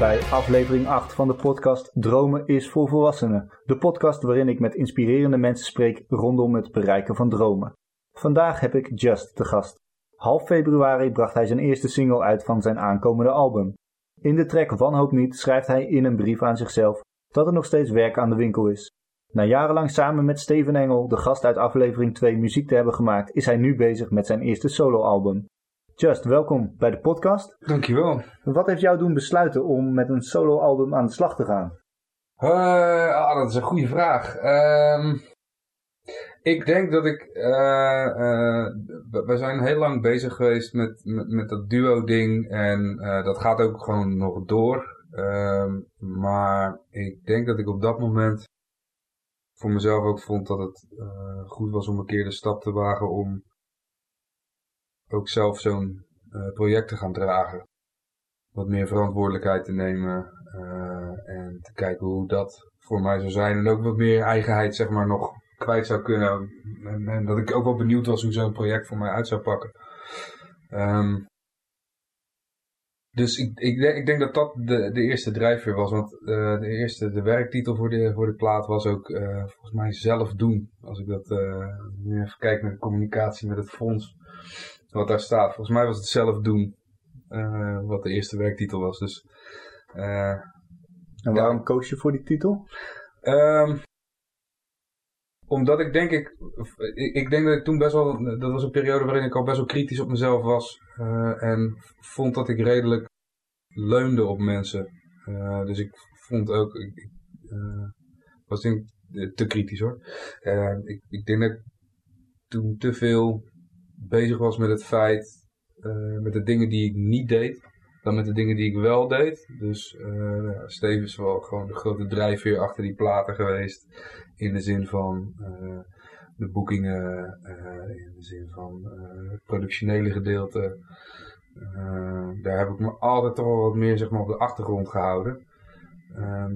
Bij aflevering 8 van de podcast Dromen is voor volwassenen. De podcast waarin ik met inspirerende mensen spreek rondom het bereiken van dromen. Vandaag heb ik Just te gast. Half februari bracht hij zijn eerste single uit van zijn aankomende album. In de track Wanhoop niet schrijft hij in een brief aan zichzelf dat er nog steeds werk aan de winkel is. Na jarenlang samen met Steven Engel, de gast uit aflevering 2, muziek te hebben gemaakt, is hij nu bezig met zijn eerste soloalbum. Just, welkom bij de podcast. Dankjewel. Wat heeft jou doen besluiten om met een soloalbum aan de slag te gaan? Uh, ah, dat is een goede vraag. Uh, ik denk dat ik... Uh, uh, we zijn heel lang bezig geweest met, met, met dat duo-ding. En dat gaat ook gewoon nog door. Ehm, maar ik denk dat ik op dat moment voor mezelf ook vond dat het goed was om een keer de stap te wagen om ook zelf zo'n uh, project te gaan dragen. Wat meer verantwoordelijkheid te nemen uh, en te kijken hoe dat voor mij zou zijn. En ook wat meer eigenheid zeg maar nog kwijt zou kunnen. En, dat ik ook wel benieuwd was hoe zo'n project voor mij uit zou pakken. Um, dus ik, ik, denk, dat dat de, de eerste drijfveer was. Want uh, de eerste, de werktitel voor de, voor de plaat was ook volgens mij zelf doen. Als ik dat uh, even kijk naar de communicatie met het fonds wat daar staat. Volgens mij was het zelf doen uh, wat de eerste werktitel was. Dus, uh, en waarom ja. koos je voor die titel? Um, omdat ik denk ik, ik, denk dat ik toen best wel, dat was een periode waarin ik al best wel kritisch op mezelf was. Uh, en vond dat ik redelijk leunde op mensen. dus ik vond ook, ik, was denk te kritisch hoor. ik, ik denk dat ik toen te veel bezig was met het feit, uh, met de dingen die ik niet deed, dan met de dingen die ik wel deed. Dus uh, is wel gewoon de grote drijfveer achter die platen geweest. In de zin van uh, de boekingen, in de zin van het productionele gedeelte. daar heb ik me altijd toch wel wat meer zeg maar, op de achtergrond gehouden. Ehm,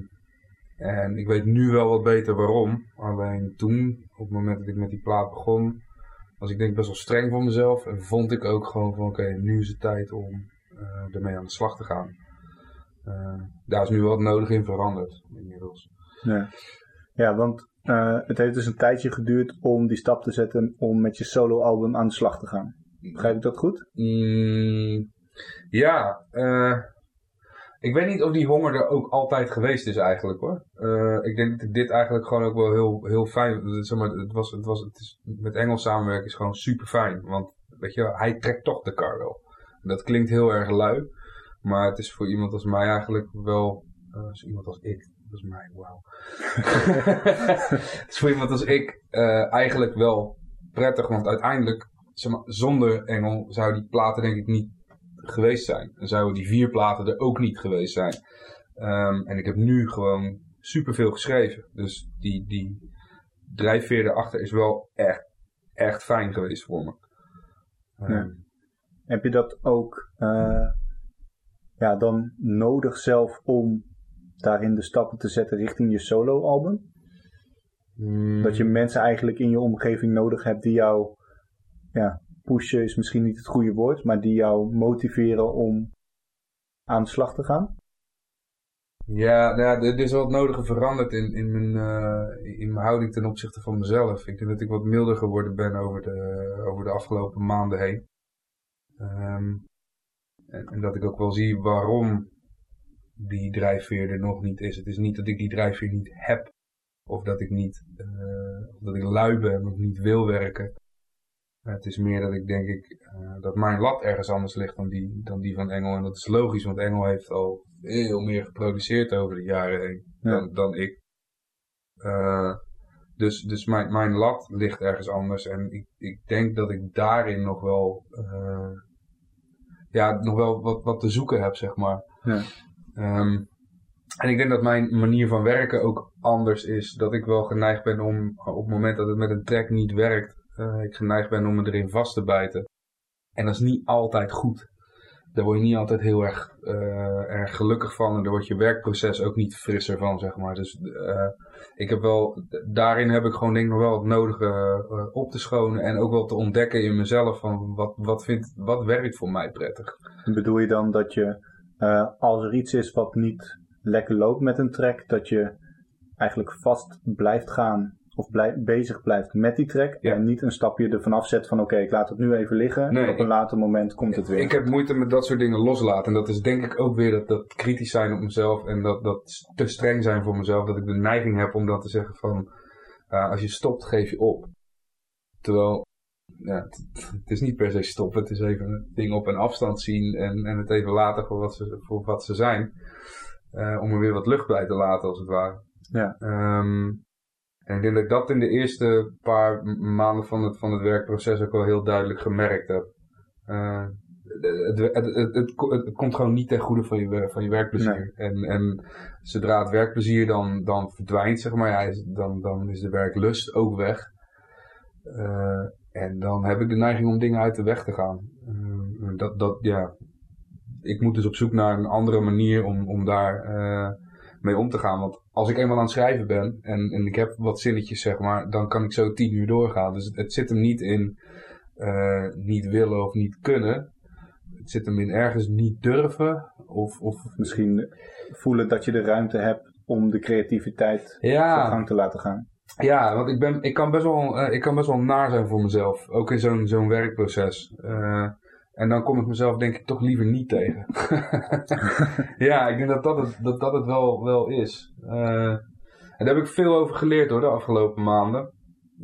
en ik weet nu wel wat beter waarom. Alleen toen, op het moment dat ik met die plaat begon, was ik denk best wel streng voor mezelf. En vond ik ook gewoon van oké, nu is het tijd om uh, ermee aan de slag te gaan. Uh, daar is nu wat nodig in veranderd inmiddels. Ja, ja want uh, het heeft dus een tijdje geduurd om die stap te zetten om met je soloalbum aan de slag te gaan. Begrijp ik dat goed? Mm, ja, ik weet niet of die honger er ook altijd geweest is eigenlijk hoor. Uh, ik denk dat dit eigenlijk gewoon ook wel heel, heel fijn, zeg maar, het was, het was, het is, met Engels samenwerken is gewoon super fijn. Want weet je, hij trekt toch de kar wel. Dat klinkt heel erg lui, maar het is voor iemand als mij eigenlijk wel, uh, iemand als ik, dat is mij, wauw. het is voor iemand als ik uh, eigenlijk wel prettig, want uiteindelijk, zeg maar, zonder Engel zou die platen denk ik niet geweest zijn. Dan zouden die vier platen er ook niet geweest zijn. Um, en ik heb nu gewoon superveel geschreven. Dus die, die drijfveer erachter is wel echt, echt fijn geweest voor me. Um, ja. Heb je dat ook uh, ja, dan nodig zelf om daarin de stappen te zetten richting je solo-album? Mm. Dat je mensen eigenlijk in je omgeving nodig hebt die jou ja, pushen is misschien niet het goede woord, maar die jou motiveren om aan de slag te gaan? Ja, nou ja er is wat nodige veranderd in, in, mijn, uh, in mijn houding ten opzichte van mezelf. Ik denk dat ik wat milder geworden ben over de, over de afgelopen maanden heen. Um, en, en, dat ik ook wel zie waarom die drijfveer er nog niet is. Het is niet dat ik die drijfveer niet heb. Of dat ik niet, of dat ik lui ben of niet wil werken. Het is meer dat ik denk ik, uh, dat mijn lat ergens anders ligt dan die, dan die van Engel. En dat is logisch, want Engel heeft al veel meer geproduceerd over de jaren heen dan, dan ik. Uh, dus dus mijn, mijn lat ligt ergens anders. En ik, ik denk dat ik daarin nog wel, uh, ja, nog wel wat, wat te zoeken heb, zeg maar. Ja. Um, en ik denk dat mijn manier van werken ook anders is. Dat ik wel geneigd ben om op het moment dat het met een track niet werkt, uh, ik geneigd ben om me erin vast te bijten. En dat is niet altijd goed. Daar word je niet altijd heel erg, uh, erg gelukkig van. En daar wordt je werkproces ook niet frisser van, zeg maar. Dus uh, ik heb wel, daarin heb ik gewoon denk ik nog wel het nodige op te schonen. En ook wel te ontdekken in mezelf van wat, wat, wat werkt voor mij prettig. Bedoel je dan dat je als er iets is wat niet lekker loopt met een track, dat je eigenlijk vast blijft gaan of bezig blijft met die track. En niet een stapje ervan afzet van oké, ik laat het nu even liggen. Nee, op een later moment komt het weer. Ik heb moeite met dat soort dingen loslaten. En dat is denk ik ook weer dat, dat kritisch zijn op mezelf. En dat, dat te streng zijn voor mezelf. Dat ik de neiging heb om dan te zeggen van uh, als je stopt, geef je op. Terwijl ja, het, het, is niet per se stoppen. Het is even een ding op een afstand zien en, en het even laten voor wat ze, voor wat ze zijn. Uh, om er weer wat lucht bij te laten, als het ware. Ja. Um, en ik denk dat ik dat in de eerste paar maanden van het, van het werkproces ook wel heel duidelijk gemerkt heb. Uh, het, het, het, het, komt gewoon niet ten goede van je, van je werkplezier. En, en zodra het werkplezier dan, dan verdwijnt, zeg maar, ja, dan, dan is de werklust ook weg. Uh, en dan heb ik de neiging om dingen uit de weg te gaan. Uh, dat, dat, ja, ik moet dus op zoek naar een andere manier om, om daar mee om te gaan. Want als ik eenmaal aan het schrijven ben en, en ik heb wat zinnetjes, zeg maar, dan kan ik zo tien uur doorgaan. Dus het, het zit hem niet in uh, niet willen of niet kunnen. Het zit hem in ergens niet durven. Of, of misschien voelen dat je de ruimte hebt om de creativiteit ja. gang te laten gaan. Ja, want ik, ben, ik, kan best wel, uh, ik kan best wel naar zijn voor mezelf. Ook in zo'n zo'n werkproces. Uh, en dan kom ik mezelf denk ik toch liever niet tegen. ja, ik denk dat dat het, dat, dat het wel, wel is. Uh, en daar heb ik veel over geleerd hoor, de afgelopen maanden.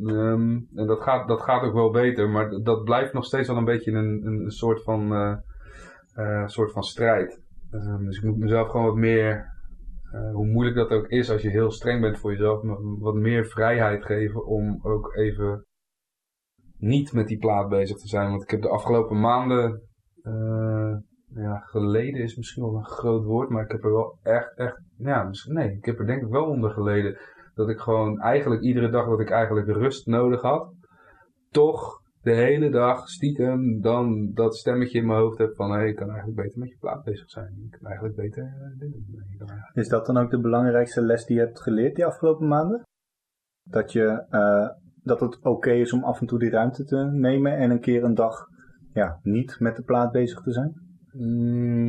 Um, en dat gaat, dat gaat ook wel beter, maar dat blijft nog steeds wel een beetje een, een soort, van, uh, uh, soort van strijd. Um, dus ik moet mezelf gewoon wat meer, hoe moeilijk dat ook is als je heel streng bent voor jezelf, wat meer vrijheid geven om ook even niet met die plaat bezig te zijn. Want ik heb de afgelopen maanden, uh, ja, geleden is misschien wel een groot woord, maar ik heb er wel echt, echt, ja, misschien, nee, ik heb er denk ik wel onder geleden. Dat ik gewoon eigenlijk iedere dag dat ik eigenlijk rust nodig had, toch de hele dag stiekem dan dat stemmetje in mijn hoofd heb van hé, hey, ik kan eigenlijk beter met je plaat bezig zijn. Ik kan eigenlijk beter uh, doen. Is dat dan ook de belangrijkste les die je hebt geleerd die afgelopen maanden? Dat je uh, dat het oké is om af en toe die ruimte te nemen en een keer een dag ja, niet met de plaat bezig te zijn? Mm,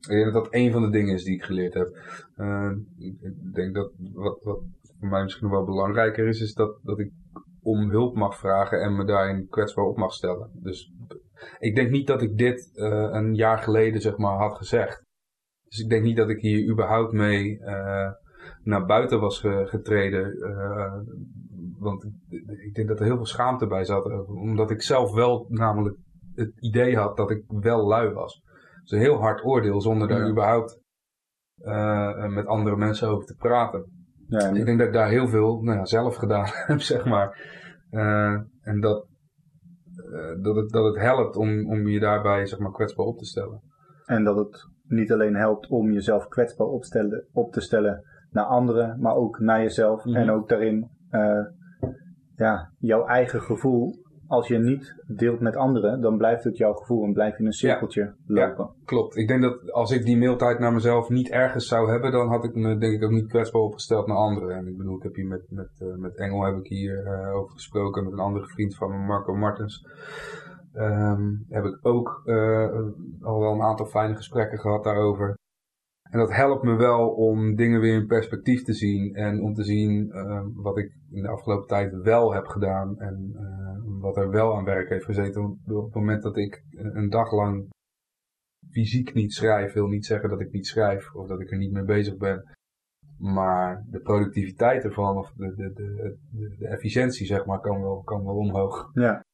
ik denk dat dat een van de dingen is die ik geleerd heb. Uh, ik denk dat wat, wat voor mij misschien wel belangrijker is, is dat, dat ik om hulp mag vragen en me daarin kwetsbaar op mag stellen. Dus ik denk niet dat ik dit uh, een jaar geleden zeg maar had gezegd. Dus ik denk niet dat ik hier überhaupt mee uh, naar buiten was getreden want ik denk dat er heel veel schaamte bij zat. Omdat ik zelf wel namelijk het idee had dat ik wel lui was. Dus een heel hard oordeel zonder daar überhaupt uh, met andere mensen over te praten. Ja, Ik denk dat ik daar heel veel nou ja, zelf gedaan heb, zeg maar. Uh, en dat, uh, dat, het, dat het helpt om, om je daarbij zeg maar, kwetsbaar op te stellen. En dat het niet alleen helpt om jezelf kwetsbaar op te stellen naar anderen, maar ook naar jezelf. Mhm. En ook daarin ja, jouw eigen gevoel, als je niet deelt met anderen, dan blijft het jouw gevoel en blijf je in een cirkeltje lopen. Ja, klopt. Ik denk dat als ik die mailtijd naar mezelf niet ergens zou hebben, dan had ik me denk ik ook niet kwetsbaar opgesteld naar anderen. En ik bedoel, ik heb hier met, met, uh, met Engel heb ik hier uh, over gesproken, met een andere vriend van me, Marco Martens. Um, heb ik ook uh, al wel een aantal fijne gesprekken gehad daarover. En dat helpt me wel om dingen weer in perspectief te zien. En om te zien uh, wat ik in de afgelopen tijd wel heb gedaan. En uh, wat er wel aan werk heeft gezeten. op het moment dat ik een dag lang fysiek niet schrijf, wil niet zeggen dat ik niet schrijf. Of dat ik er niet mee bezig ben. Maar de productiviteit ervan, of de, de, de, de, efficiëntie, zeg maar, kan wel, kan wel omhoog. Ja.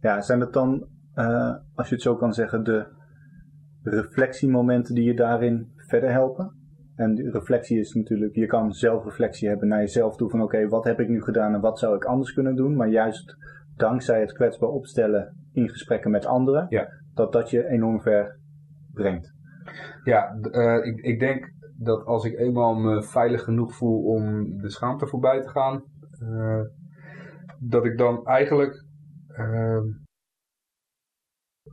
ja, zijn het dan, uh, als je het zo kan zeggen, de reflectiemomenten die je daarin verder helpen. En die reflectie is natuurlijk, je kan zelfreflectie hebben naar jezelf toe van oké, wat heb ik nu gedaan en wat zou ik anders kunnen doen. Maar juist dankzij het kwetsbaar opstellen in gesprekken met anderen, ja. dat dat je enorm ver brengt. Ja, uh, ik, ik denk dat als ik eenmaal me veilig genoeg voel om de schaamte voorbij te gaan, uh, dat ik dan eigenlijk uh,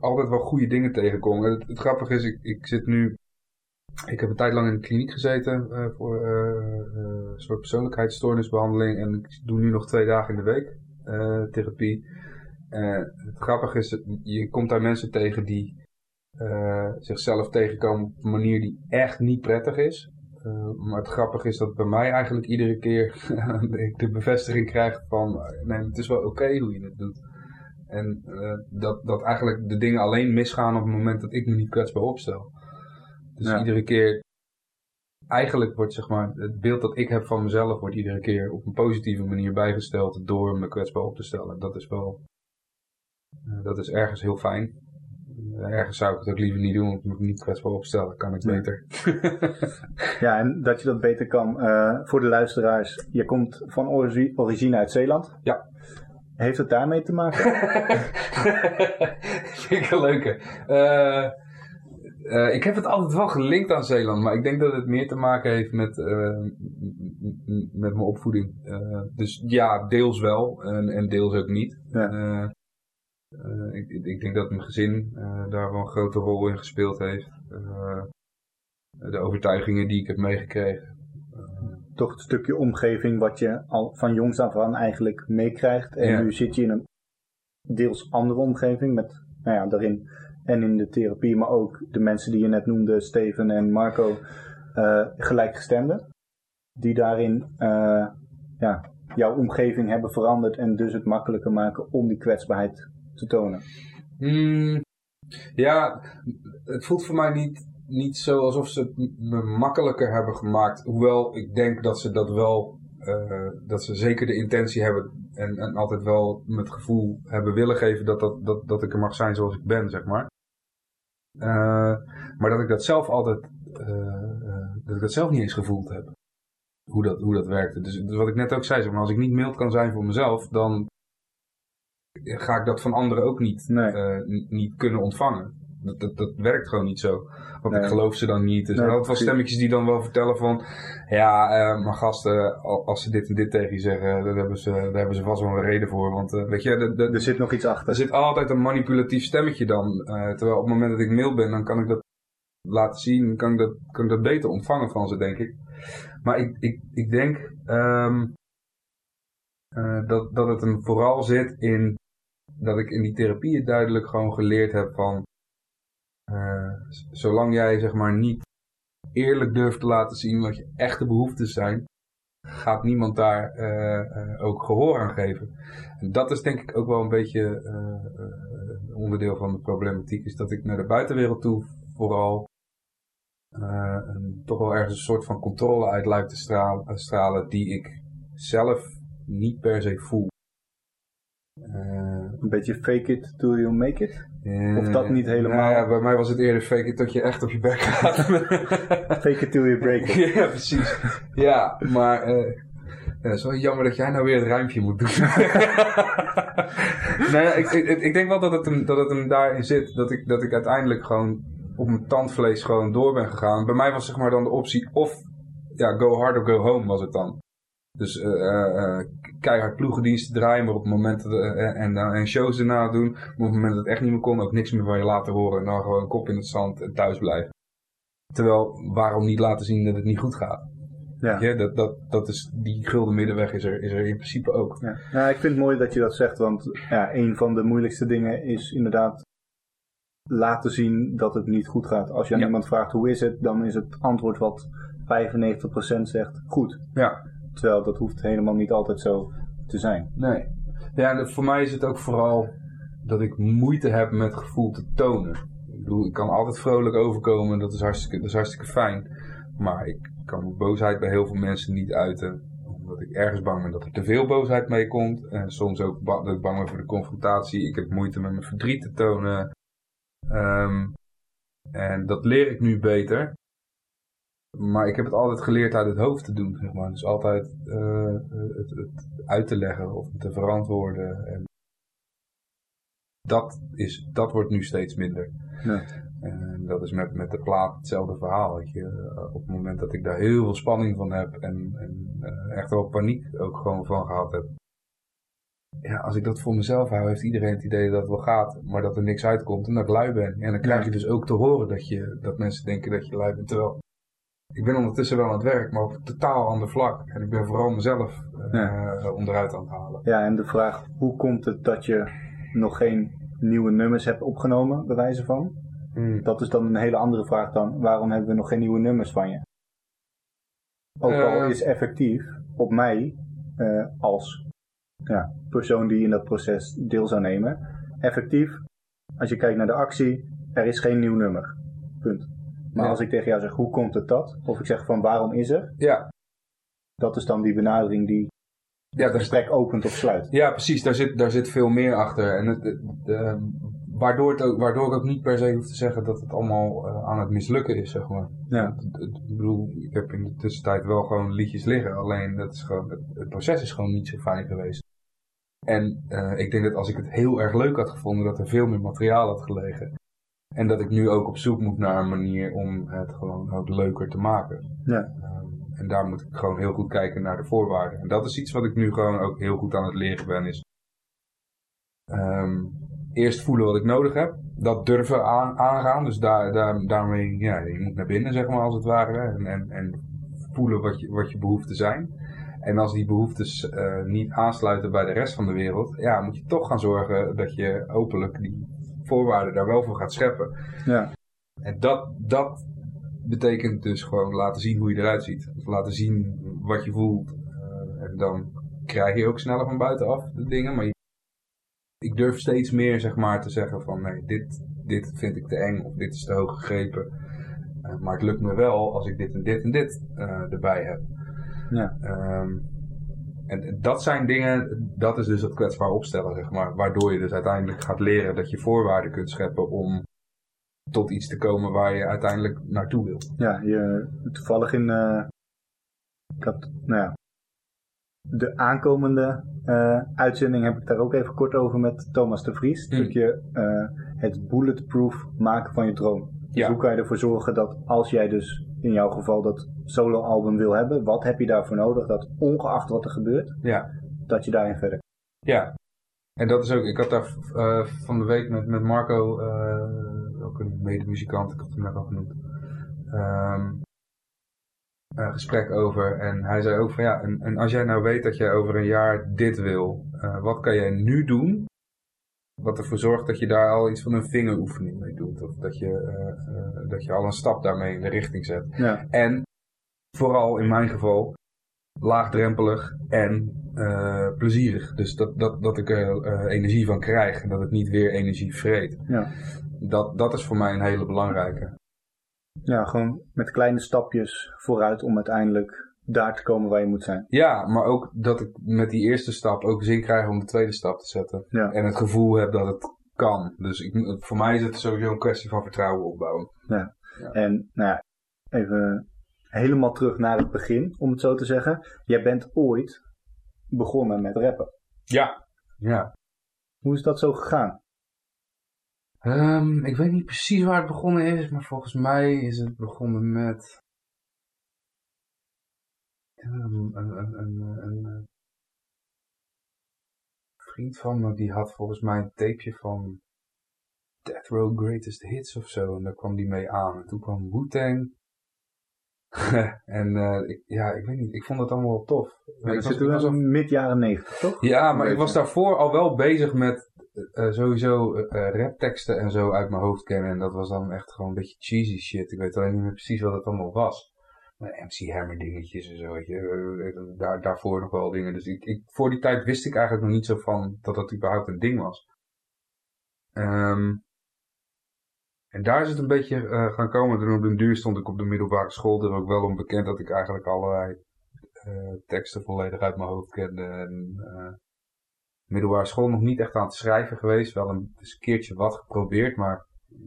altijd wel goede dingen tegenkom. Het, het grappige is, ik, ik zit nu ik heb een tijd lang in de kliniek gezeten uh, voor uh, een soort persoonlijkheidsstoornisbehandeling. En ik doe nu nog twee dagen in de week therapie. het grappige is, je komt daar mensen tegen die eh, zichzelf tegenkomen op een manier die echt niet prettig is. Maar het grappige is dat bij mij eigenlijk iedere keer ik de bevestiging krijg van nee, het is wel oké hoe je het doet. En dat, dat eigenlijk de dingen alleen misgaan op het moment dat ik me niet kwetsbaar opstel. Dus ja. iedere keer, eigenlijk wordt zeg maar, het beeld dat ik heb van mezelf wordt iedere keer op een positieve manier bijgesteld door me kwetsbaar op te stellen. Dat is wel, uh, dat is ergens heel fijn. Ergens zou ik het ook liever niet doen, want ik moet me niet kwetsbaar opstellen. Kan ik beter. ja, en dat je dat beter kan. Uh, voor de luisteraars, je komt van origine uit Zeeland. Ja. Heeft het daarmee te maken? Vind ik een leuke. Uh, uh, ik heb het altijd wel gelinkt aan Zeeland, maar ik denk dat het meer te maken heeft met, uh, met mijn opvoeding. Uh, dus ja, deels wel en, en deels ook niet. Ja. Ik, ik, denk dat mijn gezin daar wel een grote rol in gespeeld heeft. de overtuigingen die ik heb meegekregen. Toch het stukje omgeving wat je al van jongs af aan eigenlijk meekrijgt. En ja. nu zit je in een deels andere omgeving met, nou ja, daarin en in de therapie, maar ook de mensen die je net noemde, Steven en Marco, uh, gelijkgestemden. Die daarin uh, ja, jouw omgeving hebben veranderd en dus het makkelijker maken om die kwetsbaarheid te tonen. Hmm, ja, het voelt voor mij niet, niet zo alsof ze het me makkelijker hebben gemaakt. Hoewel ik denk dat ze dat wel, uh, dat ze zeker de intentie hebben en, en altijd wel met gevoel hebben willen geven dat, dat, dat, dat ik er mag zijn zoals ik ben, zeg maar. Uh, maar dat ik dat zelf altijd, uh, dat ik dat zelf niet eens gevoeld heb. Hoe dat, hoe dat werkte. Dus, dus wat ik net ook zei, zeg maar, als ik niet mild kan zijn voor mezelf, dan ga ik dat van anderen ook niet, nee. niet kunnen ontvangen. Dat, dat, dat werkt gewoon niet zo. Want nee. ik geloof ze dan niet. Dus er zijn altijd wel stemmetjes die dan wel vertellen van... Ja, uh, maar gasten, als ze dit en dit tegen je zeggen... Daar hebben ze, daar hebben ze vast wel een reden voor. Want uh, weet je... De, de, er zit nog iets achter. Er zit altijd een manipulatief stemmetje dan. Uh, terwijl op het moment dat ik mail ben, dan kan ik dat laten zien. Kan ik dat, kan ik dat beter ontvangen van ze, denk ik. Maar ik, ik, ik denk um, dat, dat het hem vooral zit in... Dat ik in die therapieën duidelijk gewoon geleerd heb van uh, zolang jij zeg maar niet eerlijk durft te laten zien wat je echte behoeftes zijn, gaat niemand daar uh, ook gehoor aan geven. En dat is denk ik ook wel een beetje onderdeel van de problematiek, is dat ik naar de buitenwereld toe vooral een, toch wel ergens een soort van controle uit lijkt te stralen die ik zelf niet per se voel. Een beetje fake it till you make it? Of dat niet helemaal? Nou ja, bij mij was het eerder fake it tot je echt op je bek gaat. fake it till you break it. ja, precies. Ja, maar ja, het is wel jammer dat jij nou weer het ruimpje moet doen. nou ja, ik, ik, ik, denk wel dat het, hem, dat het hem daarin zit. Dat ik, dat ik uiteindelijk gewoon op mijn tandvlees gewoon door ben gegaan. Bij mij was zeg maar dan de optie of ja, go hard or go home was het dan. Dus uh, uh, keihard ploegendiensten draaien, maar op het moment dat, uh, en, en shows erna doen. Maar op het moment dat het echt niet meer kon, ook niks meer van je laten horen. En dan gewoon een kop in het zand en thuis blijven. Terwijl, waarom niet laten zien dat het niet goed gaat? Ja. ja dat, dat, dat is, die gulden middenweg is er, is er in principe ook. Ja. ja, ik vind het mooi dat je dat zegt, want ja, een van de moeilijkste dingen is inderdaad laten zien dat het niet goed gaat. Als je aan ja. iemand vraagt hoe is het, dan is het antwoord wat 95% zegt goed. Ja. Terwijl dat hoeft helemaal niet altijd zo te zijn. Nee. Ja, voor mij is het ook vooral dat ik moeite heb met gevoel te tonen. Ik bedoel, ik kan altijd vrolijk overkomen, dat is hartstikke, dat is hartstikke fijn. Maar ik kan boosheid bij heel veel mensen niet uiten. Omdat ik ergens bang ben dat er te veel boosheid mee komt. En soms ook dat ik bang ben voor de confrontatie. Ik heb moeite met mijn verdriet te tonen. Um, en dat leer ik nu beter. Maar ik heb het altijd geleerd uit het hoofd te doen, zeg maar. Dus altijd uh, het, het, uit te leggen of te verantwoorden. En dat, is, dat wordt nu steeds minder. Ja. En dat is met, met de plaat hetzelfde verhaal. Weet je. Op het moment dat ik daar heel veel spanning van heb en, en uh, echt wel paniek ook gewoon van gehad heb. Ja, als ik dat voor mezelf hou, heeft iedereen het idee dat het wel gaat, maar dat er niks uitkomt en dat ik lui ben. En dan krijg je dus ook te horen dat, je, dat mensen denken dat je lui bent. Terwijl ik ben ondertussen wel aan het werk, maar op een totaal ander vlak. En ik ben vooral mezelf uh, ja. onderuit aan het halen. Ja, en de vraag, hoe komt het dat je nog geen nieuwe nummers hebt opgenomen, bij wijze van? Hmm. Dat is dan een hele andere vraag dan, waarom hebben we nog geen nieuwe nummers van je? Ook al Eh. is effectief op mij eh, als ja, persoon die in dat proces deel zou nemen, effectief, als je kijkt naar de actie, er is geen nieuw nummer. Punt. Maar Ja. als ik tegen jou zeg, hoe komt het dat? Of ik zeg van, waarom is er? Ja, Dat is dan die benadering die ja, het gesprek opent of sluit. ja precies. Daar zit, daar zit veel meer achter. En het, waardoor, het ook, waardoor ik ook niet per se hoef te zeggen dat het allemaal eh, aan het mislukken is, zeg maar. Ja. Ik bedoel, ik heb in de tussentijd wel gewoon liedjes liggen. Alleen dat is gewoon, het, het proces is gewoon niet zo fijn geweest. En eh, ik denk dat als ik het heel erg leuk had gevonden, dat er veel meer materiaal had gelegen. En dat ik nu ook op zoek moet naar een manier om het gewoon ook leuker te maken. Ja. Ehm, en daar moet ik gewoon heel goed kijken naar de voorwaarden. En dat is iets wat ik nu gewoon ook heel goed aan het leren ben. Is ehm, eerst voelen wat ik nodig heb. Dat durven aan, aangaan. Dus daar, daar, daarmee, ja, je moet naar binnen, zeg maar, als het ware. En, en, en voelen wat je, wat je behoeften zijn. En als die behoeftes eh, niet aansluiten bij de rest van de wereld, ja, moet je toch gaan zorgen dat je openlijk die voorwaarden daar wel voor gaat scheppen. Ja. En dat, dat betekent dus gewoon laten zien hoe je eruit ziet. Of laten zien wat je voelt. Eh, en dan krijg je ook sneller van buitenaf de dingen. Maar je- ik durf steeds meer zeg maar te zeggen van nee, dit, dit vind ik te eng of dit is te hoog gegrepen. Eh, maar het lukt me wel als ik dit en dit en dit eh, erbij heb. Ja. Ehm, en dat zijn dingen, dat is dus het kwetsbaar opstellen, zeg maar. Waardoor je dus uiteindelijk gaat leren dat je voorwaarden kunt scheppen om tot iets te komen waar je uiteindelijk naartoe wil. Ja, je, toevallig in. eh, ik had, nou ja. De aankomende eh, uitzending heb ik daar ook even kort over met Thomas de Vries. Het stukje eh, het bulletproof maken van je droom. Dus Ja. hoe kan je ervoor zorgen dat als jij dus in jouw geval dat soloalbum wil hebben, wat heb je daarvoor nodig? Dat ongeacht wat er gebeurt, Ja. dat je daarin verder. Ja. En dat is ook, ik had daar eh, van de week met, met Marco, eh, ook een medemuzikant, ik had hem net al genoemd, ehm, een gesprek over. En hij zei ook van ja, en, en als jij nou weet dat jij over een jaar dit wil, eh, wat kan jij nu doen? Wat ervoor zorgt dat je daar al iets van een vingeroefening mee doet. Of dat je, eh, eh, dat je al een stap daarmee in de richting zet. Ja, En vooral in mijn geval laagdrempelig en eh, plezierig. Dus dat, dat, dat ik er energie van krijg en dat het niet weer energie vreet. ja. Dat, dat is voor mij een hele belangrijke. ja, gewoon met kleine stapjes vooruit om uiteindelijk daar te komen waar je moet zijn. Ja, maar ook dat ik met die eerste stap ook zin krijg om de tweede stap te zetten. Ja. En het gevoel heb dat het kan. Dus ik, voor mij is het sowieso een kwestie van vertrouwen opbouwen. En nou ja, even helemaal terug naar het begin, om het zo te zeggen. Jij bent ooit begonnen met rappen. Ja. Ja. Hoe is dat zo gegaan? Ehm, ik weet niet precies waar het begonnen is, maar volgens mij is het begonnen met. Een, een, een, een vriend van me die had volgens mij een tapeje van Death Row Greatest Hits of zo. En daar kwam die mee aan. En toen kwam Wu-Tang. en eh, ik, ja, ik weet niet. Ik vond het allemaal wel tof. Maar ik was- in mid jaren negentig, toch? ja, maar ik was daarvoor al wel bezig met eh, sowieso eh, rapteksten en zo uit mijn hoofd kennen. En dat was dan echt gewoon een beetje cheesy shit. Ik weet alleen niet meer precies wat het allemaal was. MC Hammer dingetjes en zo, weet je. Eh, Daar, daarvoor nog wel dingen. Dus ik, ik, voor die tijd wist ik eigenlijk nog niet zo van dat dat überhaupt een ding was. Ehm, en daar is het een beetje eh, gaan komen. Toen op den duur stond ik op de middelbare school er ook wel om bekend dat ik eigenlijk allerlei eh, teksten volledig uit mijn hoofd kende. En, eh, middelbare school nog niet echt aan het schrijven geweest. Wel een, eens een keertje wat geprobeerd, maar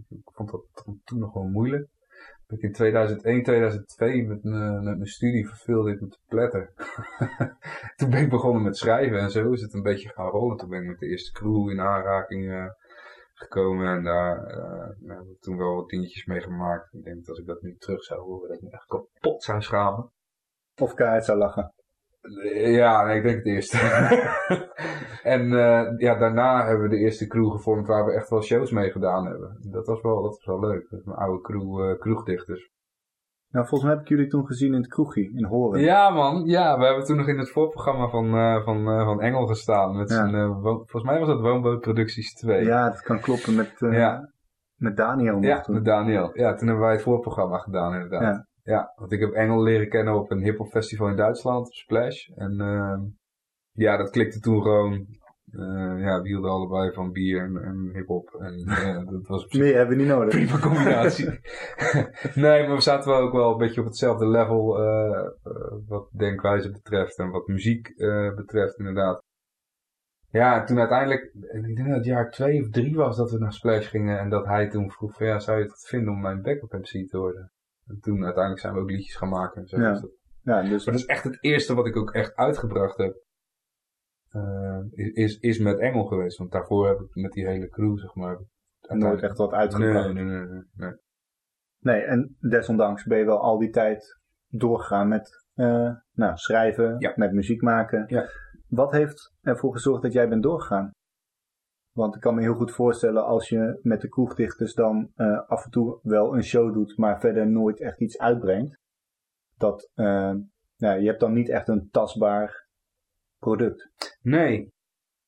ik vond dat toen nog wel moeilijk. Ik in 2001, 2002 met mijn studie verveelde ik me te pletten. toen ben ik begonnen met schrijven en zo is het een beetje gaan rollen. Toen ben ik met de eerste crew in aanraking eh, gekomen en daar nou, heb ik toen wel wat dingetjes mee gemaakt. Ik denk dat als ik dat nu terug zou horen, dat ik me echt kapot zou schamen. Of keihard zou lachen. Ja, nee, ik denk het eerste. en eh, ja, daarna hebben we de eerste crew gevormd waar we echt wel shows mee gedaan hebben. Dat was wel, dat was wel leuk. Dat is mijn oude crew, eh, kroegdichters. Nou, volgens mij heb ik jullie toen gezien in het kroegje in Horen. Ja man, ja, we hebben toen nog in het voorprogramma van, eh, van, van Engel gestaan. Met Ja. zijn, wo- volgens mij was dat Woonbootproducties 2. Ja, dat kan kloppen met... Ja. Met Daniel Ja, toen. met Daniel. Ja, toen hebben wij het voorprogramma gedaan inderdaad. Ja. Ja, want ik heb Engel leren kennen op een hip-hop festival in Duitsland, op Splash. En ehm, ja, dat klikte toen gewoon. Eh, ja, we hielden allebei van bier en, en hip-hop. En dat was op zich Meer hebben we niet nodig. prima combinatie. nee, maar we zaten wel ook wel een beetje op hetzelfde level eh, wat denkwijze betreft en wat muziek betreft inderdaad. Ja, en toen uiteindelijk, ik denk dat het jaar twee of drie was dat we naar Splash gingen en dat hij toen vroeg van ja, zou je het vinden om mijn backup MC te worden? En toen uiteindelijk zijn we ook liedjes gaan maken en zo. Ja. Dus Ja, dus maar dat is echt het eerste wat ik ook echt uitgebracht heb. eh, is, is met Engel geweest, want daarvoor heb ik met die hele crew, zeg maar. nooit echt wat uitgebracht. Nee, nee, nee, nee, nee. Nee, en desondanks ben je wel al die tijd doorgegaan met eh, nou, schrijven, Ja. met muziek maken. Ja. Wat heeft ervoor gezorgd dat jij bent doorgegaan? Want ik kan me heel goed voorstellen als je met de kroegdichters dan eh, af en toe wel een show doet, maar verder nooit echt iets uitbrengt. Dat eh, ja, je hebt dan niet echt een tastbaar product. Nee.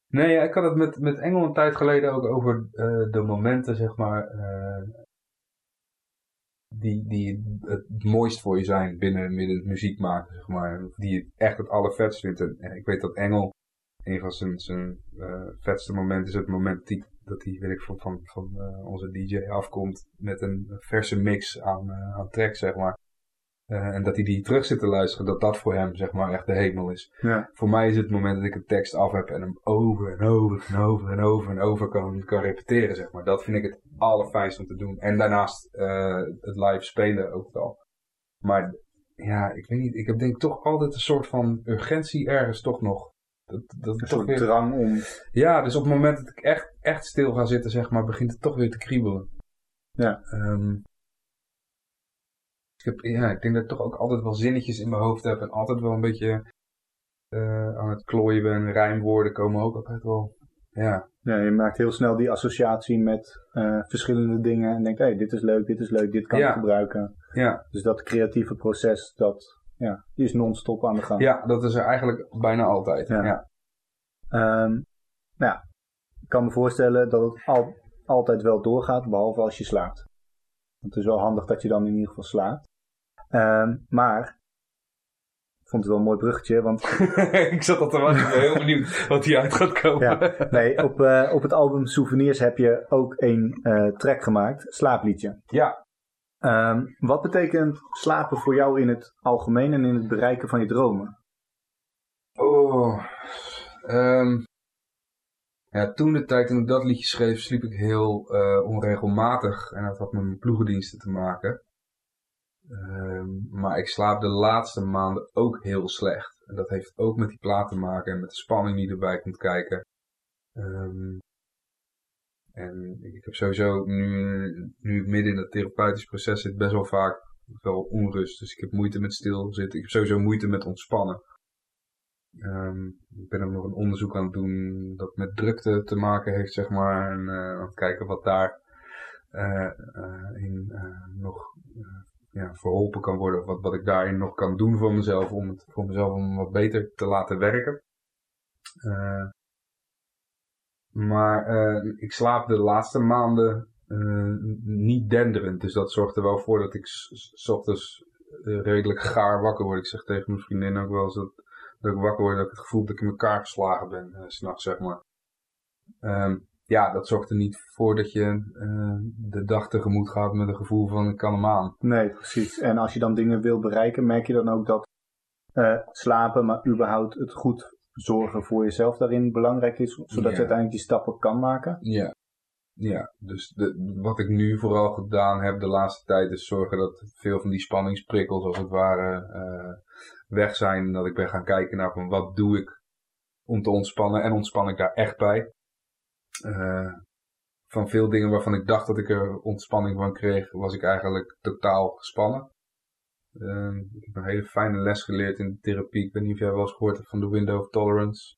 Nee, ik had het met, met Engel een tijd geleden ook over eh, de momenten, zeg maar, die, die het mooist voor je zijn binnen, binnen het muziek maken, zeg maar. Die je echt het allervetst vindt. En ik weet dat Engel, een van zijn, zijn eh, vetste momenten is het moment die, dat hij, weet ik, van, van, van eh, onze DJ afkomt met een verse mix aan, eh, aan tracks, zeg maar. En dat hij die terug zit te luisteren, dat dat voor hem, zeg maar, echt de hemel is Ja. voor mij is het moment dat ik een tekst af heb en hem over en over en over en over en over kan, kan repeteren, zeg maar. Dat vind ik het allerfijnst om te doen. En daarnaast het live spelen ook wel. Maar ja, ik weet niet. Ik heb denk ik toch altijd een soort van urgentie ergens toch nog. Dat, dat Een toch soort weer... drang om. Ja, dus op het moment dat ik echt, echt stil ga zitten, zeg maar, begint het toch weer te kriebelen. Ja. Ehm, ik, heb, ja, ik denk dat ik toch ook altijd wel zinnetjes in mijn hoofd heb en altijd wel een beetje eh, aan het klooien ben. Rijmwoorden komen ook altijd wel. Ja, Ja, je maakt heel snel die associatie met eh, verschillende dingen en denkt, hé, hey, dit is leuk, dit is leuk, dit kan Ja. ik gebruiken. ja, Dus dat creatieve proces, dat ja, die is non-stop aan de gang. ja, dat is er eigenlijk bijna altijd. Ja. Ja. Ehm, nou ja, ik kan me voorstellen dat het al, altijd wel doorgaat, behalve als je slaapt. Want het is wel handig dat je dan in ieder geval slaapt. Ehm, maar, ik vond het wel een mooi bruggetje, want ik zat al te wachten, ik ben heel benieuwd wat hieruit gaat komen. Ja. nee, op, eh, op het album Souvenirs heb je ook een eh, track gemaakt, Slaapliedje. Ja. Ehm, wat betekent slapen voor jou in het algemeen en in het bereiken van je dromen? Oh. ehm, ja, toen de tijd toen ik dat liedje schreef, sliep ik heel eh, onregelmatig. En dat had met mijn ploegendiensten te maken. Ehm, maar ik slaap de laatste maanden ook heel slecht. En dat heeft ook met die plaat te maken en met de spanning die erbij komt kijken. En ik heb sowieso, nu, nu ik midden in het therapeutisch proces zit, best wel vaak wel onrust. Dus ik heb moeite met stilzitten. Ik heb sowieso moeite met ontspannen. Ehm, ik ben ook nog een onderzoek aan het doen dat met drukte te maken heeft, zeg maar. En eh, aan het kijken wat daar eh, eh, in eh, nog eh, ja, verholpen kan worden. Of wat, wat ik daarin nog kan doen voor mezelf om het voor mezelf om wat beter te laten werken. Eh, maar eh, ik slaap de laatste maanden eh, niet denderend. Dus dat zorgt er wel voor dat ik s- ochtends eh, redelijk gaar wakker word. Ik zeg tegen mijn vriendin ook wel eens dat, dat ik wakker word dat ik het gevoel dat ik in elkaar geslagen ben. s'nachts zeg maar. Ehm, ja, dat zorgt er niet voor dat je de dag tegemoet gaat met een gevoel van ik kan hem aan. Nee, precies. En als je dan dingen wil bereiken, merk je dan ook dat slapen, maar überhaupt het goed zorgen voor jezelf daarin belangrijk is, zodat Ja. je uiteindelijk die stappen kan maken? Ja. Ja, dus de, wat ik nu vooral gedaan heb de laatste tijd is zorgen dat veel van die spanningsprikkels als het ware eh, weg zijn. Dat ik ben gaan kijken naar van wat doe ik om te ontspannen en ontspan ik daar echt bij. Eh, van veel dingen waarvan ik dacht dat ik er ontspanning van kreeg, was ik eigenlijk totaal gespannen. Eh, ik heb een hele fijne les geleerd in de therapie. Ik weet niet of jij wel eens gehoord hebt van de window of tolerance.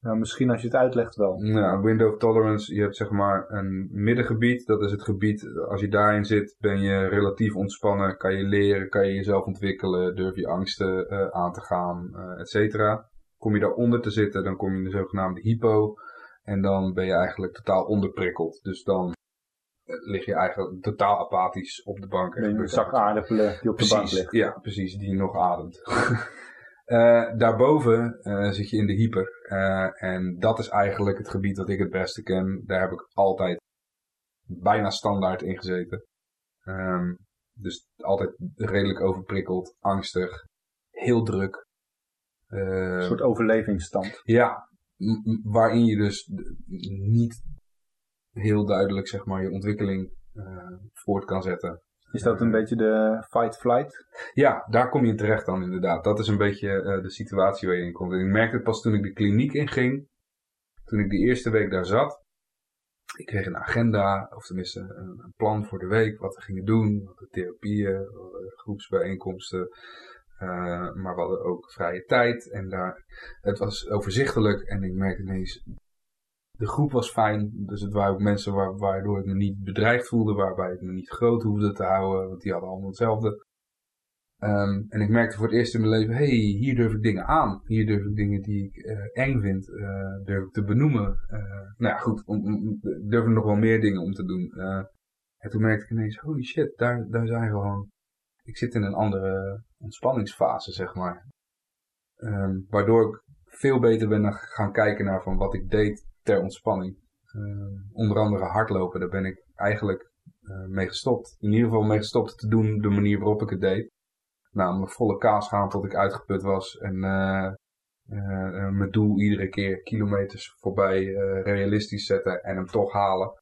Nou, misschien als je het uitlegt wel. Nou, window of tolerance, je hebt zeg maar een middengebied. Dat is het gebied, als je daarin zit, ben je relatief ontspannen. Kan je leren, kan je jezelf ontwikkelen, durf je angsten eh, aan te gaan, eh et cetera. Kom je daaronder te zitten, dan kom je in de zogenaamde hypo. En dan ben je eigenlijk totaal onderprikkeld. Dus dan lig je eigenlijk totaal apathisch op de bank. Je een zak aardappelen die op de bank ligt. Ja, precies, die nog ademt. Uh, daarboven uh, zit je in de hyper. Uh, en dat is eigenlijk het gebied dat ik het beste ken. Daar heb ik altijd bijna standaard in gezeten. Um, dus altijd redelijk overprikkeld, angstig, heel druk. een soort overlevingsstand. Ja, waarin je dus niet heel duidelijk zeg maar, je ontwikkeling voort kan zetten. Is dat een beetje de fight-flight? Ja, daar kom je terecht dan inderdaad. Dat is een beetje uh, de situatie waar je in komt. En ik merkte het pas toen ik de kliniek inging. Toen ik die eerste week daar zat. Ik kreeg een agenda, of tenminste een, een plan voor de week. Wat we gingen doen. Wat de therapieën, groepsbijeenkomsten. Uh, maar we hadden ook vrije tijd. En daar, het was overzichtelijk. En ik merkte ineens, de groep was fijn, dus het waren ook mensen waardoor ik me niet bedreigd voelde, waarbij ik me niet groot hoefde te houden, want die hadden allemaal hetzelfde. Um, en ik merkte voor het eerst in mijn leven, hey, hier durf ik dingen aan. Hier durf ik dingen die ik uh, eng vind, uh, durf ik te benoemen. Uh, nou ja, goed, om, om, durf ik nog wel meer dingen om te doen. en toen merkte ik ineens, holy shit, daar, daar zijn gewoon... Ik zit in een andere ontspanningsfase, zeg maar. Um, waardoor ik veel beter ben gaan kijken naar van wat ik deed ter ontspanning. Uh, onder andere hardlopen, daar ben ik eigenlijk uh, mee gestopt. In ieder geval mee gestopt te doen de manier waarop ik het deed. Namelijk volle kaas gaan tot ik uitgeput was. En uh, mijn doel iedere keer kilometers voorbij realistisch zetten en hem toch halen.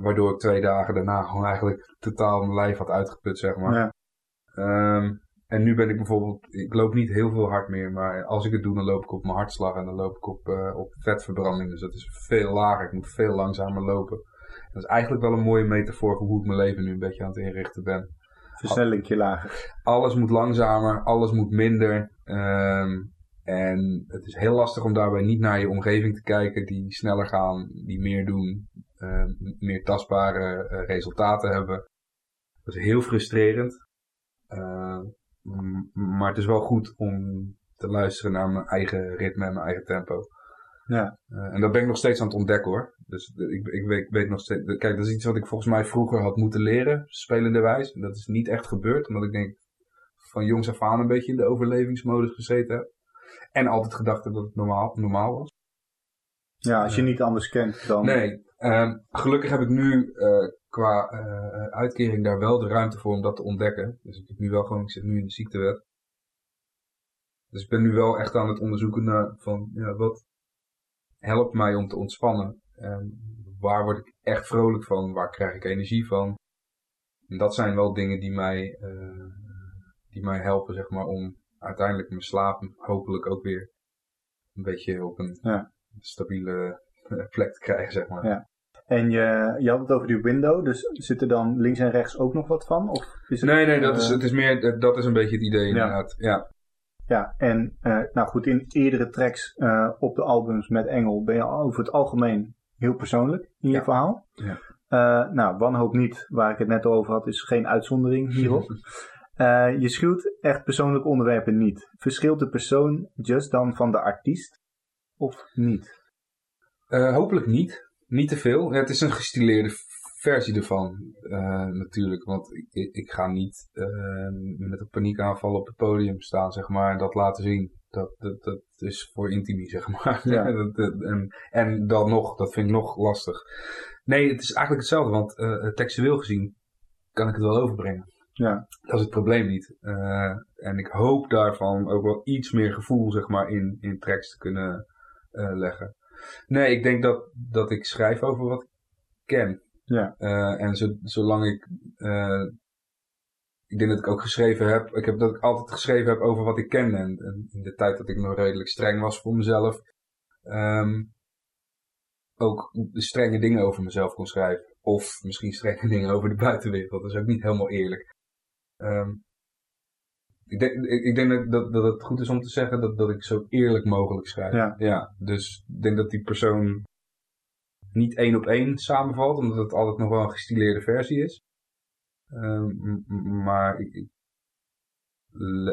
waardoor ik twee dagen daarna gewoon eigenlijk totaal mijn lijf had uitgeput, zeg maar. Ja. Um, en nu ben ik bijvoorbeeld, ik loop niet heel veel hard meer, maar als ik het doe, dan loop ik op mijn hartslag en dan loop ik op, uh, op vetverbranding. Dus dat is veel lager, ik moet veel langzamer lopen. Dat is eigenlijk wel een mooie metafoor voor hoe ik mijn leven nu een beetje aan het inrichten ben. Versnellingje lager. Alles moet langzamer, alles moet minder. Um, en het is heel lastig om daarbij niet naar je omgeving te kijken die sneller gaan, die meer doen, uh, meer tastbare uh, resultaten hebben. Dat is heel frustrerend. Uh, maar het is wel goed om te luisteren naar mijn eigen ritme en mijn eigen tempo. Ja. Uh, en dat ben ik nog steeds aan het ontdekken hoor. Dus ik, ik, weet, weet, nog steeds. Kijk, dat is iets wat ik volgens mij vroeger had moeten leren, spelende wijs. En dat is niet echt gebeurd, omdat ik denk van jongs af aan een beetje in de overlevingsmodus gezeten heb. En altijd gedacht heb dat het normaal, normaal was. Ja, als je niet anders kent dan. Nee, uh, gelukkig heb ik nu uh, qua uh, uitkering daar wel de ruimte voor om dat te ontdekken. Dus ik heb nu wel gewoon, ik zit nu in de ziektewet. Dus ik ben nu wel echt aan het onderzoeken naar van, ja, wat helpt mij om te ontspannen? En waar word ik echt vrolijk van? Waar krijg ik energie van? En dat zijn wel dingen die mij, uh, die mij helpen, zeg maar, om uiteindelijk mijn slaap hopelijk ook weer een beetje op een ja. stabiele plek te krijgen, zeg maar. Ja. En je, je had het over die window, dus zit er dan links en rechts ook nog wat van? Of is het, nee, nee, dat, uh, is, het is meer, dat is een beetje het idee inderdaad. Ja, ja en uh, nou goed, in eerdere tracks uh, op de albums met Engel ben je over het algemeen heel persoonlijk in je ja. verhaal. Ja. nou, Wanhoop niet, waar ik het net over had, is geen uitzondering hierop. je schuwt echt persoonlijke onderwerpen niet. Verschilt de persoon just dan van de artiest of niet? Hopelijk niet niet te veel. Ja, het is een gestileerde versie ervan, uh, natuurlijk. Want ik, ik ga niet uh, met een paniekaanval op het podium staan, zeg maar, en dat laten zien. Dat, dat, dat is voor intimie, zeg maar. Ja. en, en dan nog, dat vind ik nog lastig. Nee, het is eigenlijk hetzelfde, want textueel gezien kan ik het wel overbrengen. Ja. Dat is het probleem niet. Uh, en ik hoop daarvan ook wel iets meer gevoel, zeg maar, in, in tracks te kunnen uh, leggen. Nee, ik denk dat, dat ik schrijf over wat ik ken. Ja. Uh, en zo, zolang ik... Uh, ik denk dat ik ook geschreven heb... Ik heb dat ik altijd geschreven heb over wat ik ken. En, en in de tijd dat ik nog redelijk streng was voor mezelf... Um, ook strenge dingen over mezelf kon schrijven. Of misschien strenge dingen over de buitenwereld. Dat is ook niet helemaal eerlijk. Um, ik denk, ik denk dat, dat het goed is om te zeggen dat, dat ik zo eerlijk mogelijk schrijf. Ja. ja. Dus ik denk dat die persoon niet één op één samenvalt, omdat het altijd nog wel een gestileerde versie is. Um, maar ik,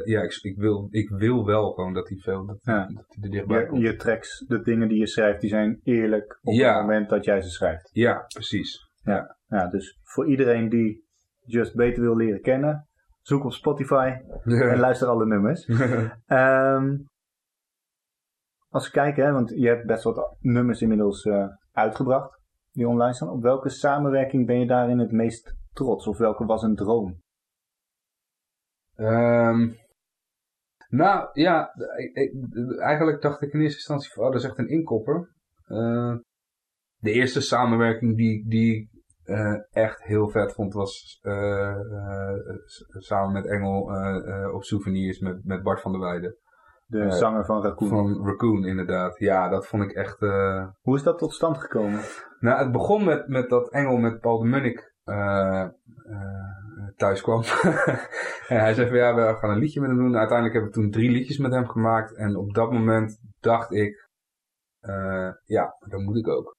ja, ik, ik, wil, ik wil wel gewoon dat hij veel dat, ja. dat hij er dichtbij je, komt. Je tracks, de dingen die je schrijft, die zijn eerlijk op ja. het moment dat jij ze schrijft. Ja, precies. Ja, ja, dus voor iedereen die Just beter wil leren kennen, zoek op Spotify en luister alle nummers. Ehm, als we kijken, hè, want je hebt best wat nummers inmiddels eh, uitgebracht die online staan. Op welke samenwerking ben je daarin het meest trots? Of welke was een droom? Ehm, nou ja, ik, ik, eigenlijk dacht ik in eerste instantie van, oh, dat is echt een inkopper. Uh, de eerste samenwerking die, die uh, echt heel vet vond was uh, samen met Engel op souvenirs met, met Bart van der Weijden. De zanger van Raccoon. Van Raccoon, inderdaad. Ja, dat vond ik echt... Hoe is dat tot stand gekomen? Nou, het begon met, met dat Engel met Paul de Munnik thuis kwam. en hij zei van ja, we gaan een liedje met hem doen. Uiteindelijk hebben we toen drie liedjes met hem gemaakt. En op dat moment dacht ik, ja, dat moet ik ook.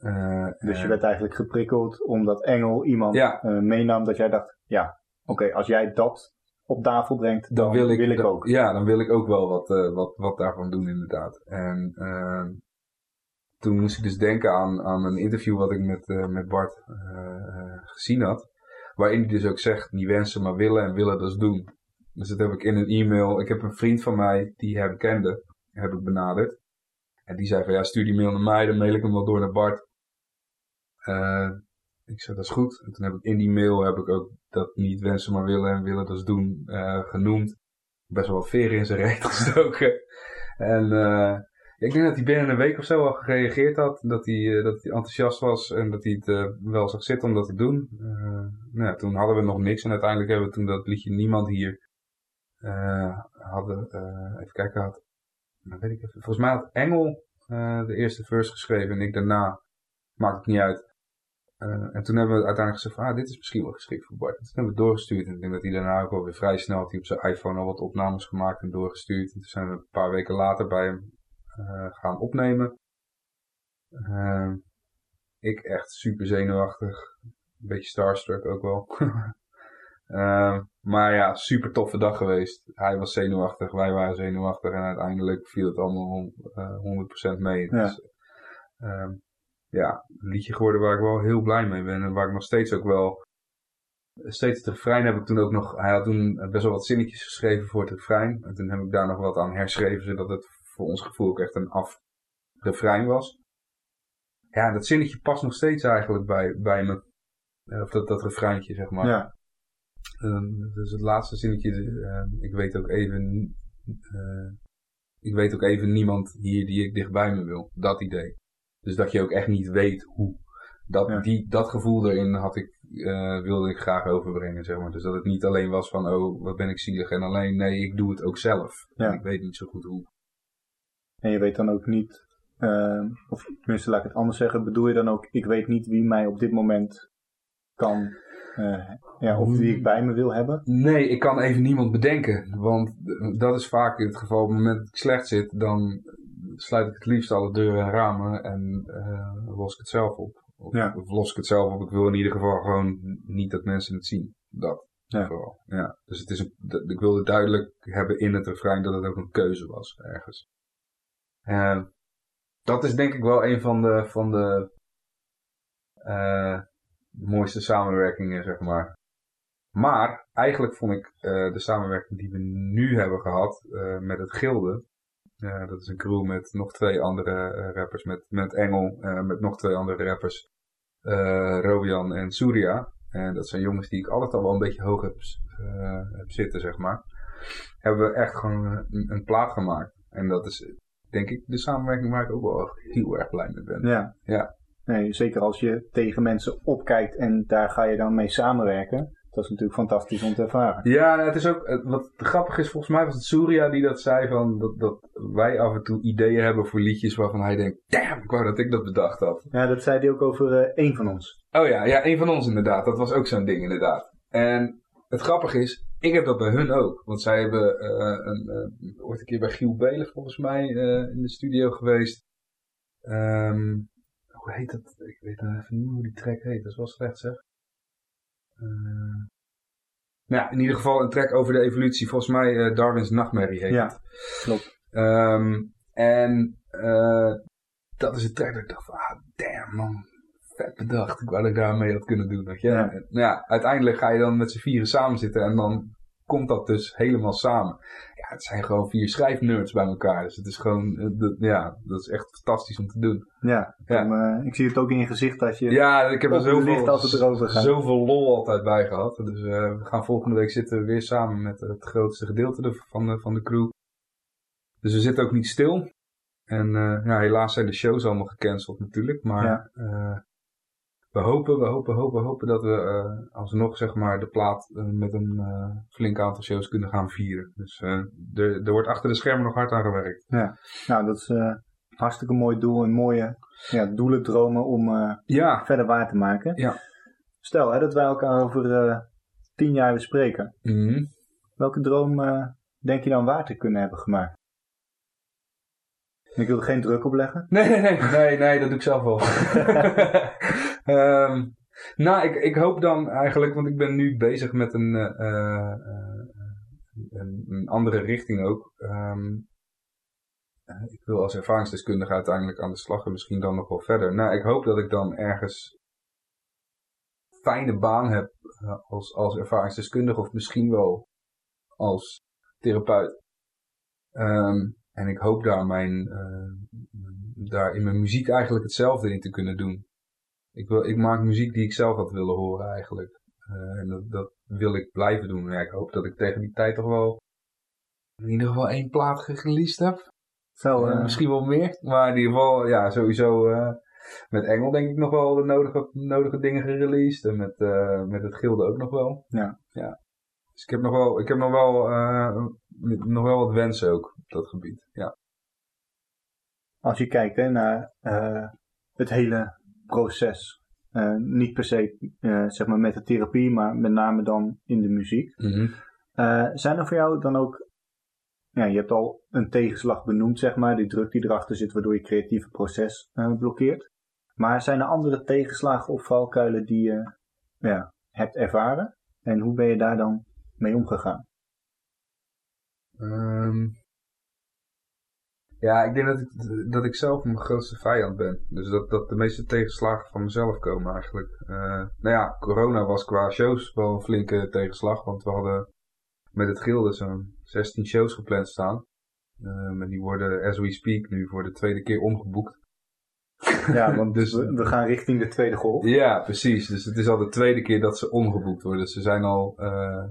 Uh, dus je werd eigenlijk geprikkeld omdat Engel iemand ja. uh, meenam dat jij dacht, ja, oké, okay, als jij dat op tafel brengt, dan, dan wil, ik, wil ik, ook. Ja, dan wil ik ook wel wat, wat, wat daarvan doen inderdaad. En toen moest ik dus denken aan, aan een interview wat ik met, met Bart gezien had. Waarin hij dus ook zegt, niet wensen maar willen en willen dus doen. Dus dat heb ik in een e-mail, ik heb een vriend van mij die hem kende, heb ik benaderd. En die zei van ja, stuur die mail naar mij, dan mail ik hem wel door naar Bart. Uh, ik zei, dat is goed. En toen heb ik in die mail heb ik ook dat niet wensen maar willen en willen dus doen uh, genoemd. Best wel wat veren in zijn reet gestoken. en uh, ik denk dat hij binnen een week of zo al gereageerd had. Dat hij, dat hij enthousiast was en dat hij het wel zag zitten om dat te doen. nou ja, toen hadden we nog niks en uiteindelijk hebben we toen dat liedje Niemand hier hadden, even kijken, had, nou ik volgens mij had Engel de eerste verse geschreven en ik daarna. Maakt het niet uit. Uh, en toen hebben we uiteindelijk gezegd van, ah, dit is misschien wel geschikt voor Bart. En toen hebben we het doorgestuurd. En ik denk dat hij daarna ook alweer vrij snel had op zijn iPhone al wat opnames gemaakt en doorgestuurd. En toen zijn we een paar weken later bij hem uh, gaan opnemen. Uh, ik echt super zenuwachtig. Een beetje starstruck ook wel. maar ja, super toffe dag geweest. Hij was zenuwachtig, wij waren zenuwachtig. En uiteindelijk viel het allemaal 100% mee. Ja. Dus, ja, een liedje geworden waar ik wel heel blij mee ben. En waar ik nog steeds ook wel... Steeds het refrein heb ik toen ook nog... Hij had toen best wel wat zinnetjes geschreven voor het refrein. En toen heb ik daar nog wat aan herschreven, zodat het voor ons gevoel ook echt een af refrein was. Ja, dat zinnetje past nog steeds eigenlijk bij, bij me. Eh, of dat, dat refreintje, zeg maar. Ja. Um, dus het laatste zinnetje, uh, ik weet ook even... Uh, ik weet ook even niemand hier die ik dichtbij me wil. Dat idee. Dus dat je ook echt niet weet hoe. Dat, die, dat gevoel erin had ik, uh, wilde ik graag overbrengen, zeg maar. Dus dat het niet alleen was van, oh, wat ben ik zielig. En alleen, nee, ik doe het ook zelf. Ja. Ik weet niet zo goed hoe. En je weet dan ook niet, uh, of tenminste laat ik het anders zeggen, bedoel je dan ook, ik weet niet wie mij op dit moment kan, ja, of wie ik bij me wil hebben? Nee, ik kan even niemand bedenken. Want dat is vaak het geval, op het moment dat ik slecht zit, dan sluit ik het liefst alle deuren en ramen en uh, los ik het zelf op. Of, ja. of, los ik het zelf op. Ik wil in ieder geval gewoon niet dat mensen het zien. Dat. Ja. Vooral. ja. Dus het is een, ik wilde duidelijk hebben in het refrein dat het ook een keuze was ergens. Uh, dat is denk ik wel een van de, van de uh, mooiste samenwerkingen, zeg maar. Maar eigenlijk vond ik uh, de samenwerking die we nu hebben gehad met het Gilde, dat is een crew met nog twee andere rappers. Met, met Engel, met nog twee andere rappers. Robian en Surya. En dat zijn jongens die ik altijd al wel een beetje hoog heb, heb zitten, zeg maar. Hebben we echt gewoon een, een, plaat gemaakt. En dat is, denk ik, de samenwerking waar ik ook wel heel erg blij mee ben. Ja. ja. Nee, zeker als je tegen mensen opkijkt en daar ga je dan mee samenwerken. Dat is natuurlijk fantastisch om te ervaren. Ja, het is ook, wat grappig is, volgens mij was het Surya die dat zei, van dat, dat wij af en toe ideeën hebben voor liedjes waarvan hij denkt, damn, ik wou dat ik dat bedacht had. Ja, dat zei hij ook over uh, één van ons. Oh ja, ja, één van ons inderdaad. Dat was ook zo'n ding inderdaad. En het grappige is, ik heb dat bij hun ook. Want zij hebben uh, een, uh, ooit een keer bij Giel Belen volgens mij in de studio geweest. Um, hoe heet dat? Ik weet even niet hoe die track heet. Dat is wel slecht zeg. Uh, nou ja, in ieder geval een track over de evolutie. Volgens mij uh, Darwin's Nachtmerrie heet ja, het. klopt. Um, en uh, dat is een track dat ik dacht van, ah, damn man, vet bedacht. Ik wou dat ik daarmee had kunnen doen. Je? Ja. Nou ja, uiteindelijk ga je dan met z'n vieren samen zitten en dan komt dat dus helemaal samen. Ja, het zijn gewoon vier schrijfnerds bij elkaar. Dus het is gewoon, uh, ja, dat is echt fantastisch om te doen. Ja, ja. uh, ik zie het ook in je gezicht dat je Ja, ik heb er zoveel, als het erover gaat. zoveel lol altijd bij gehad. Dus uh, we gaan volgende week zitten weer samen met het grootste gedeelte van de, van de crew. Dus we zitten ook niet stil. En ja, helaas zijn de shows allemaal gecanceld natuurlijk. Maar ja we hopen, we hopen, hopen, hopen dat we uh, alsnog zeg maar de plaat uh, met een uh, flink aantal shows kunnen gaan vieren. Dus er, er wordt achter de schermen nog hard aan gewerkt. Ja, nou dat is een hartstikke mooi doel en mooie ja, doelen, dromen om ja. verder waar te maken. Ja. Stel hè, dat wij elkaar over tien jaar bespreken. Mm -hmm. Welke droom denk je dan waar te kunnen hebben gemaakt? Ik wil er geen druk op leggen. Nee, nee, nee, nee, nee dat doe ik zelf wel. um, nou, ik, ik hoop dan eigenlijk, want ik ben nu bezig met een, uh, uh, een, een, andere richting ook. Um, ik wil als ervaringsdeskundige uiteindelijk aan de slag en misschien dan nog wel verder. Nou, ik hoop dat ik dan ergens fijne baan heb als, als ervaringsdeskundige of misschien wel als therapeut. Um, en ik hoop daar, mijn, daar in mijn muziek eigenlijk hetzelfde in te kunnen doen. Ik, wil, ik maak muziek die ik zelf had willen horen eigenlijk. Uh, en dat, dat wil ik blijven doen. Ja, ik hoop dat ik tegen die tijd toch wel in ieder geval één plaat gereleased heb. Zo, uh, misschien wel meer. Maar in ieder geval, ja, sowieso met Engel denk ik nog wel de nodige, nodige dingen gereleased. En met, met het Gilde ook nog wel. Ja. ja. Dus ik heb nog wel, ik heb nog wel, nog wel wat wensen ook op dat gebied. Ja. Als je kijkt hè, naar het hele proces. Uh, niet per se zeg maar met de therapie, maar met name dan in de muziek. Mm -hmm. zijn er voor jou dan ook, ja, je hebt al een tegenslag benoemd, zeg maar, die druk die erachter zit, waardoor je creatieve proces blokkeert. Maar zijn er andere tegenslagen of valkuilen die je ja, hebt ervaren? En hoe ben je daar dan mee omgegaan? Um, ja, ik denk dat ik, dat ik zelf mijn grootste vijand ben. Dus dat, dat de meeste tegenslagen van mezelf komen eigenlijk. Uh, nou ja, corona was qua shows wel een flinke tegenslag. Want we hadden met het gilde zo'n 16 shows gepland staan. Uh, maar die worden, as we speak, nu voor de tweede keer omgeboekt. Ja, want dus, we, we, gaan richting de tweede golf. Ja, precies. Dus het is al de tweede keer dat ze omgeboekt worden. Ze zijn al uh,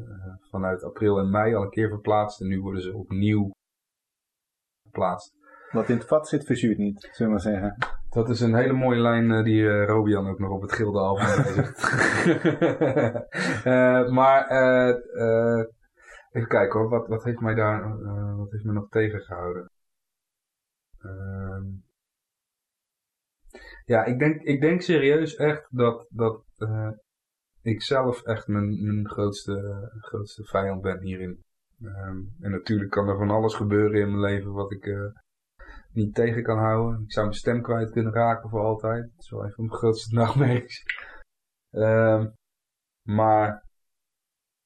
vanuit april en mei al een keer verplaatst. En nu worden ze opnieuw Wat in het vat zit, verzuurt niet, zullen we maar zeggen. Dat is een hele mooie lijn uh, die uh, Robian ook nog op het gilde album zegt. maar even kijken hoor, wat, wat heeft mij daar wat heeft me nog tegengehouden? Ehm, ja, ik denk, ik denk serieus echt dat, dat ik zelf echt mijn, mijn grootste, grootste vijand ben hierin. Um, en natuurlijk kan er van alles gebeuren in mijn leven wat ik uh, niet tegen kan houden. Ik zou mijn stem kwijt kunnen raken voor altijd. Dat is wel even mijn grootste nachtmerries. Um, maar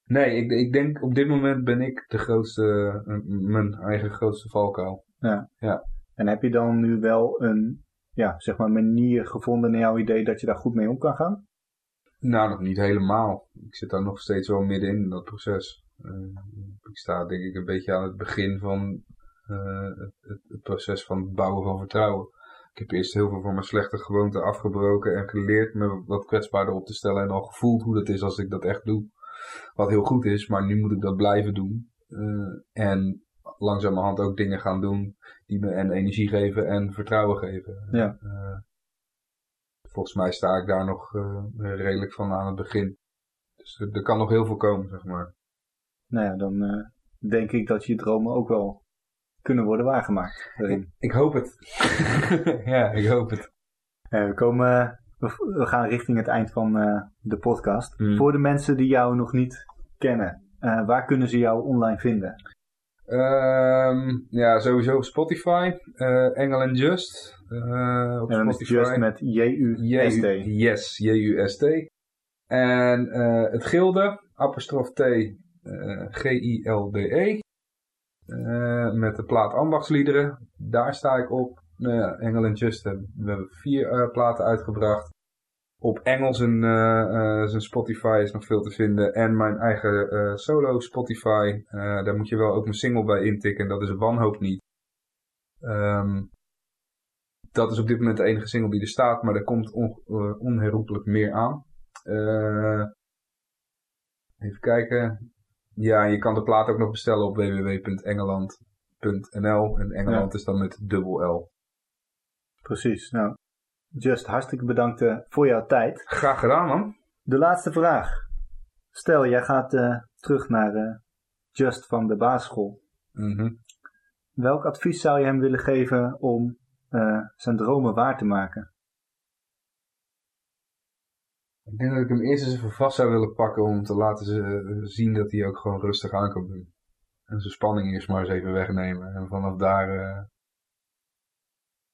nee, ik, ik denk op dit moment ben ik de grootste, mijn eigen grootste valkuil. Ja. ja. En heb je dan nu wel een ja, zeg maar manier gevonden naar jouw idee dat je daar goed mee om kan gaan? Nou, nog niet helemaal. Ik zit daar nog steeds wel middenin in dat proces. Uh, ik sta denk ik een beetje aan het begin van uh, het, het, het, proces van het bouwen van vertrouwen. Ik heb eerst heel veel van mijn slechte gewoonten afgebroken en geleerd me wat kwetsbaarder op te stellen en al gevoeld hoe dat is als ik dat echt doe. Wat heel goed is, maar nu moet ik dat blijven doen. Uh, en langzamerhand ook dingen gaan doen die me en energie geven en vertrouwen geven. Ja. Uh, volgens mij sta ik daar nog uh, redelijk van aan het begin. Dus er, er, kan nog heel veel komen, zeg maar. Nou ja, dan uh, denk ik dat je dromen ook wel kunnen worden waargemaakt. Ik, ik, hoop het. ja, ik hoop het. we, komen, we, gaan richting het eind van de podcast. Mm. Voor de mensen die jou nog niet kennen, waar kunnen ze jou online vinden? Um, ja, sowieso op Spotify. Engel and Just. Op en Spotify. Just met J-U-S-T. Yes, J-U-S-T. En het Gilde, apostrof T, G-I-L-D-E. met de plaat Ambachtsliederen. Daar sta ik op. Engel and Just, we hebben vier platen uitgebracht. Op Engels een, zijn Spotify is nog veel te vinden. En mijn eigen solo Spotify. daar moet je wel ook mijn single bij intikken. En dat is Wanhoop Niet. Ehm, dat is op dit moment de enige single die er staat. Maar er komt on, onherroepelijk meer aan. even kijken. Ja, je kan de plaat ook nog bestellen op www.engeland.nl. En Engeland is dan met dubbel L. Precies. Nou, Just, hartstikke bedankt uh, voor jouw tijd. Graag gedaan, man. De laatste vraag. Stel, jij gaat uh, terug naar uh, Just van de basisschool. Mm Welk advies zou je hem willen geven om zijn dromen waar te maken? Ik denk dat ik hem eerst eens even vast zou willen pakken om te laten zien dat hij ook gewoon rustig aan kan doen. En zijn spanning eerst maar eens even wegnemen. En vanaf daar uh,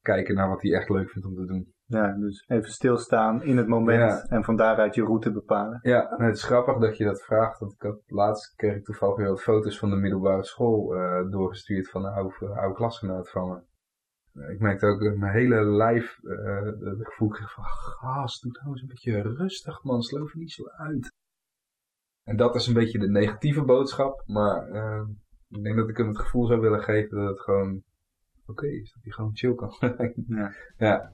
kijken naar wat hij echt leuk vindt om te doen. Ja, dus even stilstaan in het moment en van daaruit je route bepalen. Ja, het is grappig dat je dat vraagt. Want ik had, laatst kreeg ik toevallig weer wat foto's van de middelbare school uh, doorgestuurd van een oude, oude klasgenoot van me. Ik merkte ook mijn hele lijf uh, het gevoel kreeg van, gast, doe nou eens een beetje rustig man, sloof je niet zo uit. En dat is een beetje de negatieve boodschap, maar uh, ik denk dat ik hem het gevoel zou willen geven dat het gewoon oké is, dat hij gewoon chill kan ja. ja.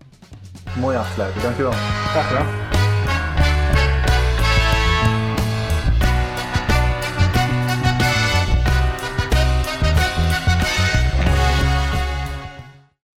Mooi afsluiten, dankjewel. Graag gedaan.